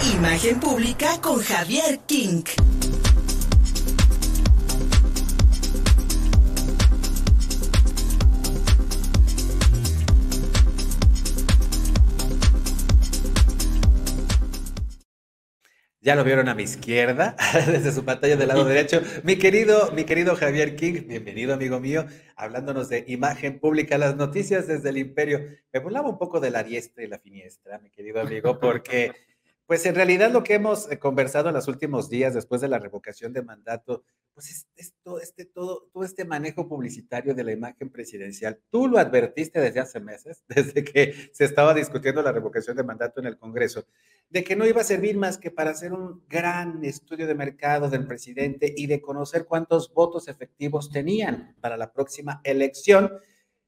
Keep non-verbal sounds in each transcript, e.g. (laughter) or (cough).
Imagen pública con Javier King. Ya lo vieron a mi izquierda, (laughs) desde su pantalla del lado derecho. Mi querido, mi querido Javier King, bienvenido amigo mío, hablándonos de imagen pública, las noticias desde el imperio. Me burlaba un poco de la diestra y la finiestra, mi querido amigo, porque pues en realidad lo que hemos eh, conversado en los últimos días después de la revocación de mandato, pues es, todo, este, todo, todo este manejo publicitario de la imagen presidencial. Tú lo advertiste desde hace meses, (laughs) desde que se estaba discutiendo la revocación de mandato en el Congreso, de que no iba a servir más que para hacer un gran estudio de mercado del presidente y de conocer cuántos votos efectivos tenían para la próxima elección,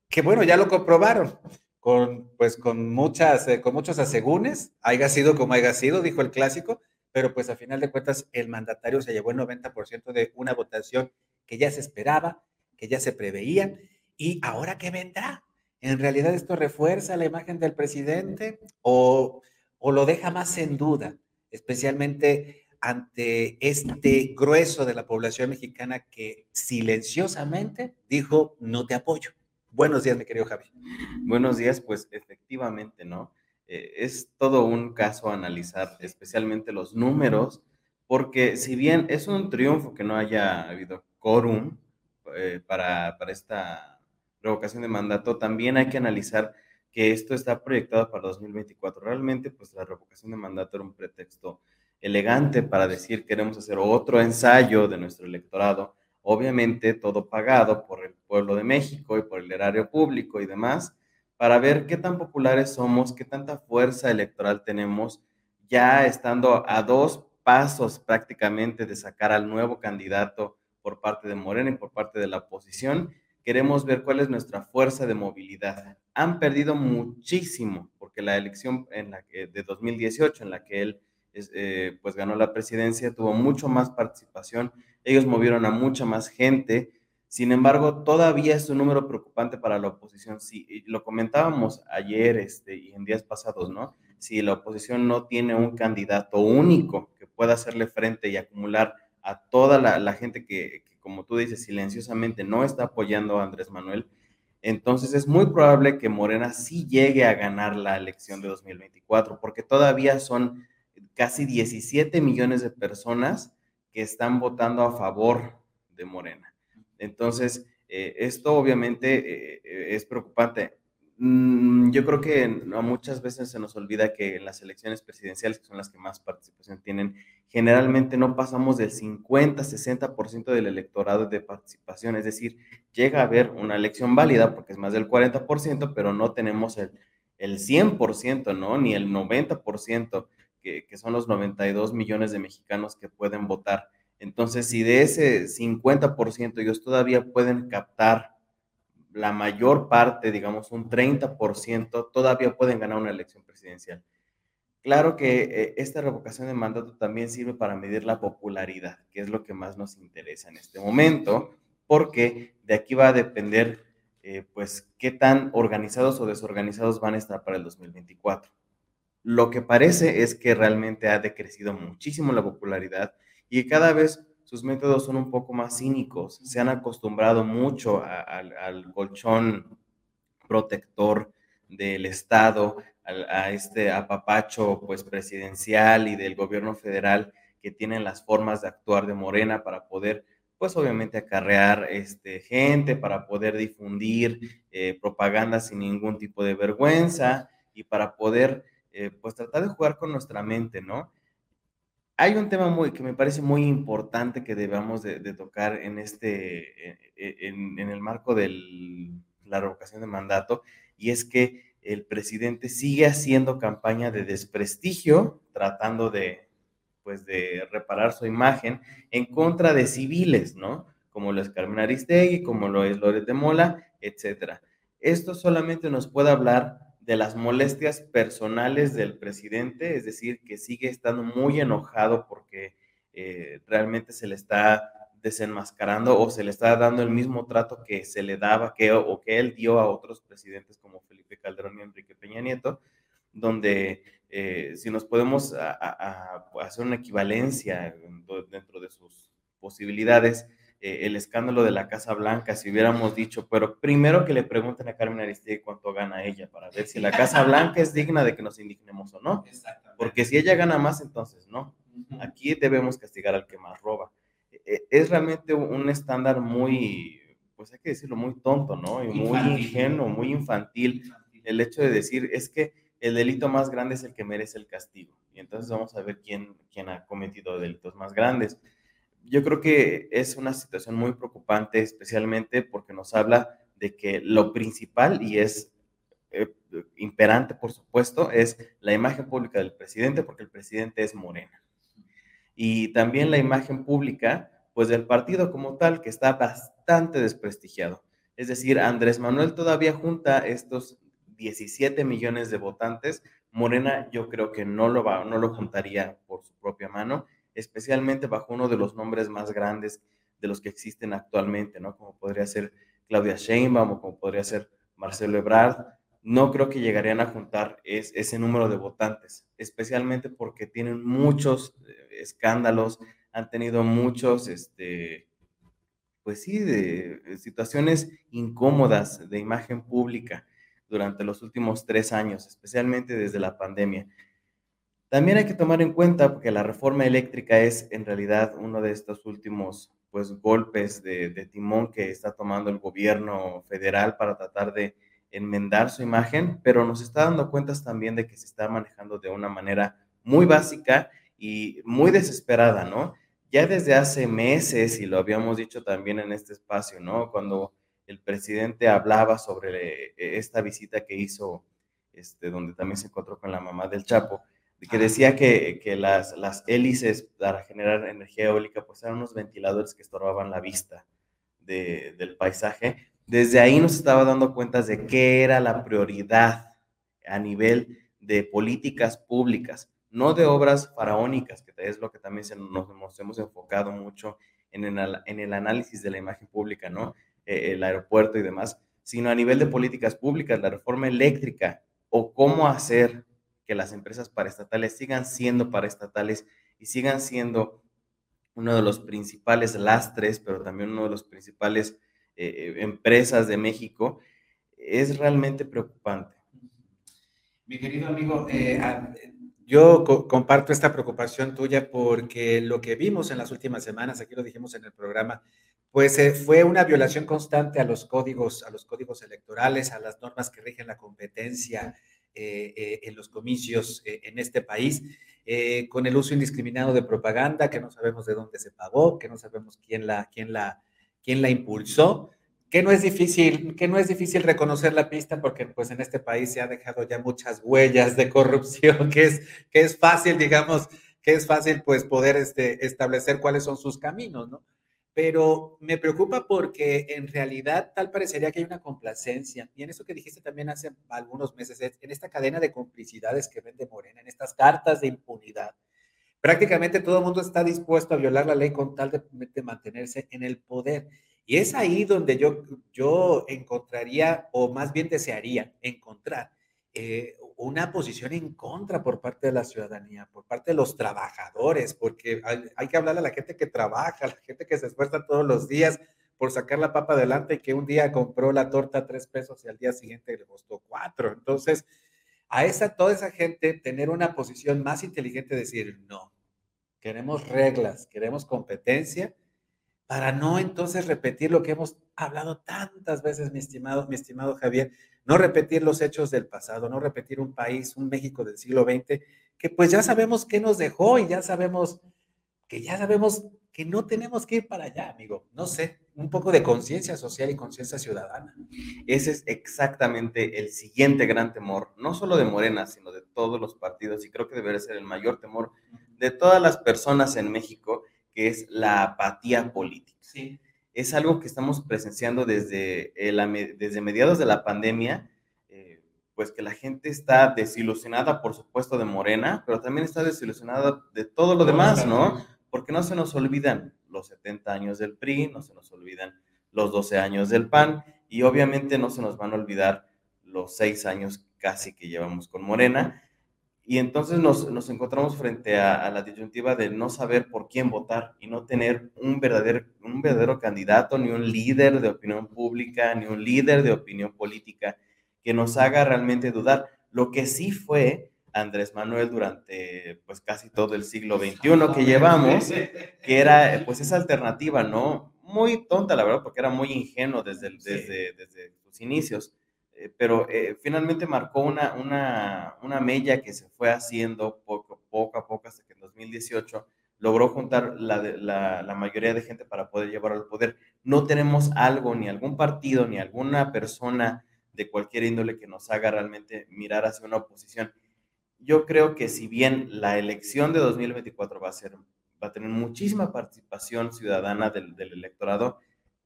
que bueno, ya lo comprobaron con, pues, con, muchas, eh, con muchos asegúnes, haya sido como haya sido, dijo el clásico, pero pues a final de cuentas el mandatario se llevó el 90% de una votación que ya se esperaba, que ya se preveía, y ahora qué vendrá. ¿En realidad esto refuerza la imagen del presidente o, o lo deja más en duda, especialmente ante este grueso de la población mexicana que silenciosamente dijo, no te apoyo? Buenos días, mi querido Javi. Buenos días, pues efectivamente, ¿no? Eh, es todo un caso analizar, especialmente los números, porque si bien es un triunfo que no haya habido quórum eh, para, para esta revocación de mandato, también hay que analizar que esto está proyectado para 2024. Realmente, pues la revocación de mandato era un pretexto elegante para decir queremos hacer otro ensayo de nuestro electorado obviamente todo pagado por el pueblo de México y por el erario público y demás, para ver qué tan populares somos, qué tanta fuerza electoral tenemos, ya estando a dos pasos prácticamente de sacar al nuevo candidato por parte de Morena y por parte de la oposición. Queremos ver cuál es nuestra fuerza de movilidad. Han perdido muchísimo, porque la elección de 2018, en la que él eh, pues ganó la presidencia, tuvo mucho más participación, ellos movieron a mucha más gente, sin embargo, todavía es un número preocupante para la oposición. Si lo comentábamos ayer este, y en días pasados, ¿no? Si la oposición no tiene un candidato único que pueda hacerle frente y acumular a toda la, gente que, que, como tú dices, silenciosamente no está apoyando a Andrés Manuel, entonces es muy probable que Morena sí llegue a ganar la elección de 2024, porque todavía son casi 17 millones de personas que están votando a favor de Morena. Entonces, eh, esto obviamente eh, es preocupante. Mm, yo creo que muchas veces se nos olvida que en las elecciones presidenciales, que son las que más participación tienen, generalmente no pasamos del 50-60% del electorado de participación, es decir, llega a haber una elección válida porque es más del 40%, pero no tenemos el, el 100%, ¿no? Ni el 90% que, son los 92 millones de mexicanos que pueden votar. Entonces, si de ese 50% ellos todavía pueden captar la mayor parte, digamos un 30%, todavía pueden ganar una elección presidencial. Claro que eh, esta revocación de mandato también sirve para medir la popularidad, que es lo que más nos interesa en este momento, porque de aquí va a depender, eh, pues, qué tan organizados o desorganizados van a estar para el 2024. Lo que parece es que realmente ha decrecido muchísimo la popularidad y cada vez sus métodos son un poco más cínicos. Se han acostumbrado mucho al colchón protector del Estado, a, este apapacho pues presidencial y del gobierno federal que tienen las formas de actuar de Morena para poder pues obviamente acarrear este, gente, para poder difundir eh, propaganda sin ningún tipo de vergüenza y para poder eh, pues tratar de jugar con nuestra mente, ¿no? Hay un tema muy, que me parece muy importante que debamos de, tocar en, este, e, e, en, el marco de la revocación de mandato, y es que el presidente sigue haciendo campaña de desprestigio, tratando de, pues, de reparar su imagen en contra de civiles, ¿no? Como lo es Carmen Aristegui, como lo es Loret de Mola, etcétera. Esto solamente nos puede hablar de las molestias personales del presidente, es decir, que sigue estando muy enojado porque eh, realmente se le está desenmascarando o se le está dando el mismo trato que se le daba o que él dio a otros presidentes como Felipe Calderón y Enrique Peña Nieto, donde eh, si nos podemos hacer una equivalencia dentro de sus posibilidades, eh, el escándalo de la Casa Blanca, si hubiéramos dicho, pero primero que le pregunten a Carmen Aristegui cuánto gana ella para ver si la Casa Blanca es digna de que nos indignemos o no. Porque si ella gana más, entonces no. Aquí debemos castigar al que más roba. E, e, es realmente un estándar muy, pues hay que decirlo, muy tonto, ¿no? Y muy ingenuo, muy infantil. El hecho de decir, es que el delito más grande es el que merece el castigo. Y entonces vamos a ver quién, quién ha cometido delitos más grandes yo creo que es una situación muy preocupante, especialmente porque nos habla de que lo principal y es eh, imperante, por supuesto, es la imagen pública del presidente, porque el presidente es morena. Y también la imagen pública, pues del partido como tal, que está bastante desprestigiado. Es decir, Andrés Manuel todavía junta estos 17 millones de votantes. Morena yo creo que no lo, va, no lo juntaría por su propia mano especialmente bajo uno de los nombres más grandes de los que existen actualmente, ¿no? Como podría ser Claudia Sheinbaum o como podría ser Marcelo Ebrard, no creo que llegarían a juntar ese número de votantes, especialmente porque tienen muchos eh, escándalos, han tenido muchos, este, pues sí, de situaciones incómodas de imagen pública durante los últimos tres años, especialmente desde la pandemia. También hay que tomar en cuenta que la reforma eléctrica es en realidad uno de estos últimos pues, golpes de, timón que está tomando el gobierno federal para tratar de enmendar su imagen, pero nos está dando cuentas también de que se está manejando de una manera muy básica y muy desesperada, ¿no? Ya desde hace meses, y lo habíamos dicho también en este espacio, ¿no? Cuando el presidente hablaba sobre eh, esta visita que hizo, este, donde también se encontró con la mamá del Chapo, que decía que, que, las, las hélices para generar energía eólica pues eran unos ventiladores que estorbaban la vista de, del paisaje. Desde ahí nos estaba dando cuenta de qué era la prioridad a nivel de políticas públicas, no de obras faraónicas, que es lo que también se nos, nos, hemos enfocado mucho en el, en el, análisis de la imagen pública, ¿no? Eh, el aeropuerto y demás, sino a nivel de políticas públicas, la reforma eléctrica o cómo hacer que las empresas paraestatales sigan siendo paraestatales y sigan siendo uno de los principales lastres, pero también uno de los principales eh, empresas de México, es realmente preocupante. Mi querido amigo, eh, yo comparto esta preocupación tuya porque lo que vimos en las últimas semanas, aquí lo dijimos en el programa, pues eh, fue una violación constante a los códigos, a los códigos electorales, a las normas que rigen la competencia, eh, eh, en los comicios eh, en este país, con el uso indiscriminado de propaganda que no sabemos de dónde se pagó, que no sabemos quién la, quién la, quién la impulsó, que no es difícil, que no es difícil reconocer la pista porque pues en este país se ha dejado ya muchas huellas de corrupción, (laughs) que es, que es fácil, digamos, que es fácil pues poder este, establecer cuáles son sus caminos, ¿no? Pero me preocupa porque en realidad tal parecería que hay una complacencia. Y en eso que dijiste también hace algunos meses, en esta cadena de complicidades que vende Morena, en estas cartas de impunidad, prácticamente todo el mundo está dispuesto a violar la ley con tal de, mantenerse en el poder. Y es ahí donde yo, yo encontraría, o más bien desearía encontrar, eh, una posición en contra por parte de la ciudadanía, por parte de los trabajadores, porque hay, que hablarle a la gente que trabaja, a la gente que se esfuerza todos los días por sacar la papa adelante y que un día compró la torta a tres pesos y al día siguiente le costó cuatro. Entonces, a esa, toda esa gente tener una posición más inteligente, decir, no, queremos reglas, queremos competencia, para no entonces repetir lo que hemos hablado tantas veces, mi estimado, mi estimado Javier, no repetir los hechos del pasado, no repetir un país, un México del siglo XX, que pues ya sabemos qué nos dejó y ya sabemos que ya sabemos que no tenemos que ir para allá, amigo. No sé, un poco de conciencia social y conciencia ciudadana. Ese es exactamente el siguiente gran temor, no solo de Morena, sino de todos los partidos, y creo que debería ser el mayor temor de todas las personas en México, que es la apatía política. Sí es algo que estamos presenciando desde, desde mediados de la pandemia, eh, pues que la gente está desilusionada, por supuesto, de Morena, pero también está desilusionada de todo lo demás, ¿no? Porque no se nos olvidan los 70 años del PRI, no se nos olvidan los 12 años del PAN y obviamente no se nos van a olvidar los seis años casi que llevamos con Morena. Y entonces nos, nos encontramos frente a, a, la disyuntiva de no saber por quién votar y no tener un verdadero, un verdadero candidato, ni un líder de opinión pública, ni un líder de opinión política que nos haga realmente dudar. Lo que sí fue Andrés Manuel durante pues casi todo el siglo XXI que llevamos, que era pues esa alternativa, ¿no? Muy tonta, la verdad, porque era muy ingenuo desde, desde, desde sus inicios, pero eh, finalmente marcó una, una, una mella que se fue haciendo poco, poco a poco hasta que en 2018 logró juntar la, la, la, mayoría de gente para poder llevar al poder. No tenemos algo, ni algún partido, ni alguna persona de cualquier índole que nos haga realmente mirar hacia una oposición yo creo que si bien la elección de 2024 va a ser, va a tener muchísima participación ciudadana del, del electorado,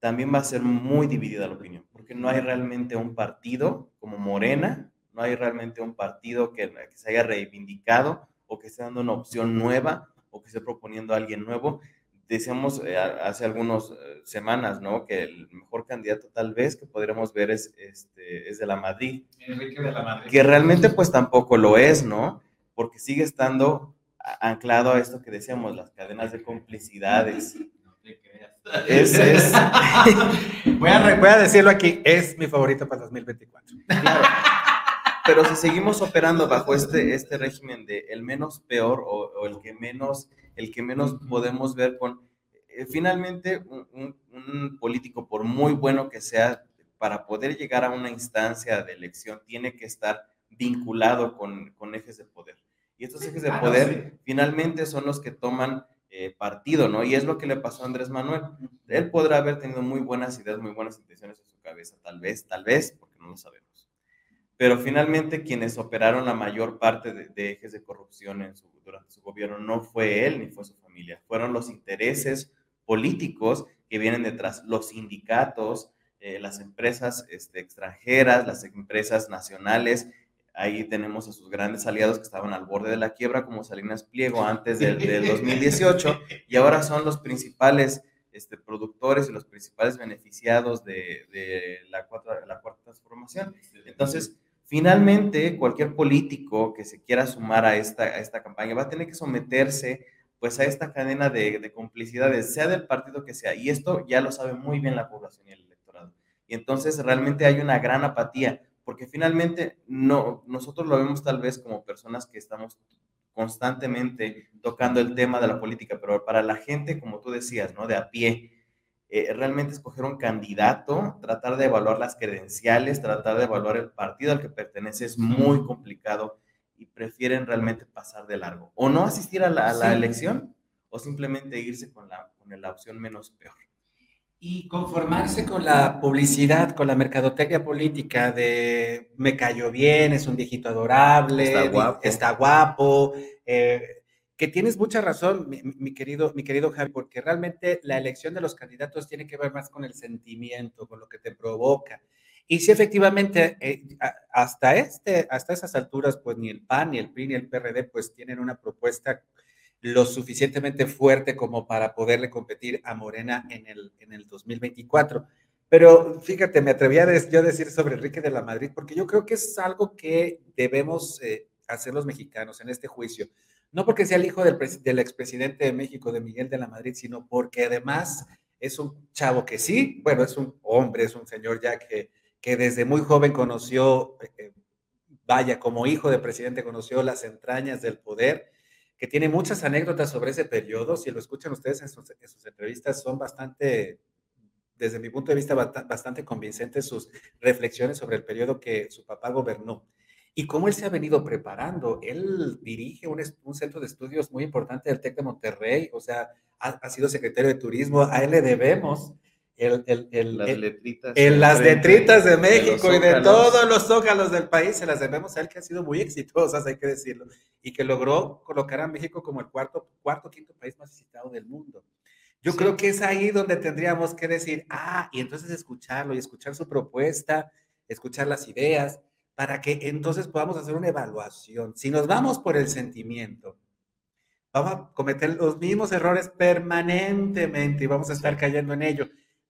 también va a ser muy dividida la opinión, porque no hay realmente un partido como Morena, no hay realmente un partido que, que se haya reivindicado o que esté dando una opción nueva o que esté proponiendo a alguien nuevo decíamos eh, hace algunas eh, semanas, ¿no? Que el mejor candidato tal vez que podríamos ver es, este, es de la Madrid. Enrique de la Madrid. Que realmente pues tampoco lo es, ¿no? Porque sigue estando anclado a esto que decíamos, las cadenas de complicidades. No. Es, es... (laughs) voy, a, voy a decirlo aquí, es mi favorito para 2024. Claro. Pero si seguimos operando bajo este, este régimen de el menos peor o, o el que menos el que menos podemos ver con, eh, finalmente, un, un, político, por muy bueno que sea, para poder llegar a una instancia de elección, tiene que estar vinculado con, con ejes de poder. Y estos ejes de poder finalmente son los que toman eh, partido, ¿no? Y es lo que le pasó a Andrés Manuel. Él podrá haber tenido muy buenas ideas, muy buenas intenciones en su cabeza, tal vez, tal vez, porque no lo sabemos pero finalmente quienes operaron la mayor parte de, ejes de corrupción durante su gobierno no fue él ni fue su familia, fueron los intereses políticos que vienen detrás, los sindicatos, eh, las empresas este, extranjeras, las empresas nacionales. Ahí tenemos a sus grandes aliados que estaban al borde de la quiebra, como Salinas Pliego antes del, del (laughs) 2018, y ahora son los principales este, productores y los principales beneficiados de, de la, cuarta, la cuarta transformación. Entonces, Finalmente, cualquier político que se quiera sumar a esta, a esta campaña va a tener que someterse pues a esta cadena de, de, complicidades, sea del partido que sea, y esto ya lo sabe muy bien la población y el electorado. Y entonces realmente hay una gran apatía, porque finalmente no, nosotros lo vemos tal vez como personas que estamos constantemente tocando el tema de la política, pero para la gente, como tú decías, ¿no? De a pie, eh, realmente escoger un candidato, tratar de evaluar las credenciales, tratar de evaluar el partido al que pertenece es muy complicado y prefieren realmente pasar de largo. O no asistir a la, a la sí. elección o simplemente irse con la, con la opción menos peor. Y conformarse con la publicidad, con la mercadotecnia política de me cayó bien, es un viejito adorable, está guapo, está guapo eh, que tienes mucha razón, mi, mi, querido, mi querido Javi, porque realmente la elección de los candidatos tiene que ver más con el sentimiento, con lo que te provoca. Y si efectivamente, eh, hasta, este, hasta esas alturas, pues ni el PAN, ni el PRI, ni el PRD, pues tienen una propuesta lo suficientemente fuerte como para poderle competir a Morena en el, en el 2024. Pero fíjate, me atreví a decir sobre Enrique de la Madrid, porque yo creo que es algo que debemos eh, hacer los mexicanos en este juicio no porque sea el hijo del, del expresidente de México, de Miguel de la Madrid, sino porque además es un chavo que sí, bueno, es un hombre, es un señor ya que, que desde muy joven conoció, eh, vaya, como hijo de presidente conoció las entrañas del poder, que tiene muchas anécdotas sobre ese periodo, si lo escuchan ustedes en sus, en sus entrevistas, son bastante, desde mi punto de vista, bastante convincentes sus reflexiones sobre el periodo que su papá gobernó y cómo él se ha venido preparando. Él dirige un, un, centro de estudios muy importante del TEC de Monterrey, o sea, ha, ha sido secretario de turismo, a él le debemos. El, el, el, las letritas, en las letritas de México de y de todos los zócalos del país se las debemos a él que ha sido muy exitosas, hay que decirlo, y que logró colocar a México como el cuarto, cuarto quinto país más visitado del mundo. Yo sí. creo que es ahí donde tendríamos que decir, ah, y entonces escucharlo y escuchar su propuesta, escuchar las ideas, para que entonces podamos hacer una evaluación. Si nos vamos por el sentimiento, vamos a cometer los mismos errores permanentemente y vamos a estar cayendo en ello.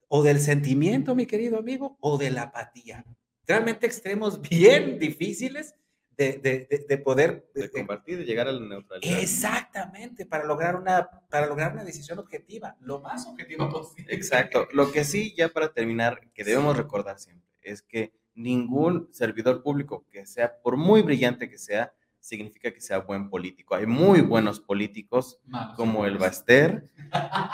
O del sentimiento, mi querido amigo, o de la apatía. Realmente extremos (laughs) bien difíciles de, de, de poder... De compartir, de llegar a la neutralidad. Exactamente, para lograr, una, para lograr una decisión objetiva, lo más objetiva (laughs) posible. Exacto. Lo que sí, ya para terminar, que debemos recordar siempre, es que ningún servidor público que sea, por muy brillante que sea, significa que sea buen político. Hay muy buenos políticos, como el Baster,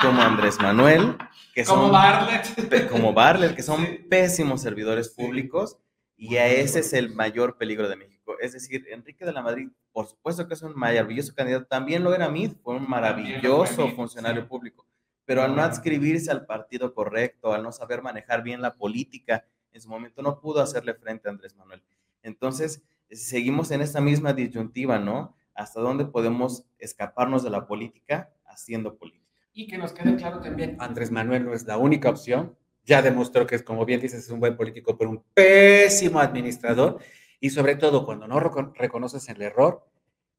como Andrés Manuel, que como son... Barlet. Como Barlet, que son pésimos servidores públicos, y a ese es el mayor peligro de México. Es decir, Enrique de la Madrid, por supuesto que es un maravilloso candidato, también lo era Mid, fue un maravilloso funcionario público, pero al no adscribirse al partido correcto, al no saber manejar bien la política, en su momento no pudo hacerle frente a Andrés Manuel. Entonces, seguimos en esta misma disyuntiva, ¿no? ¿Hasta dónde podemos escaparnos de la política haciendo política? Y que nos quede claro también, Andrés Manuel no es la única opción. Ya demostró que, es, como bien dices, es un buen político, pero un pésimo administrador. Y sobre todo, cuando no reconoces el error,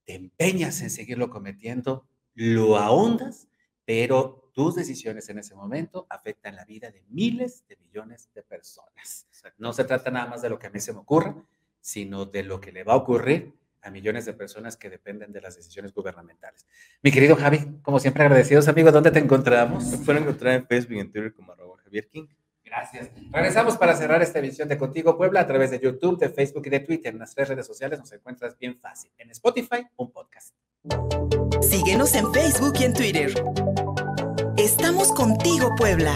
te empeñas en seguirlo cometiendo, lo ahondas, pero tus decisiones en ese momento afectan la vida de miles de millones de personas. No se trata nada más de lo que a mí se me ocurra, sino de lo que le va a ocurrir a millones de personas que dependen de las decisiones gubernamentales. Mi querido Javi, como siempre agradecidos amigos, ¿dónde te encontramos? Me pueden encontrar en Facebook y en Twitter como arroba Javier King. Gracias. Regresamos para cerrar esta emisión de Contigo Puebla a través de YouTube, de Facebook y de Twitter. En las tres redes sociales nos encuentras bien fácil. En Spotify, un podcast. Síguenos en Facebook y en Twitter. Estamos contigo, Puebla.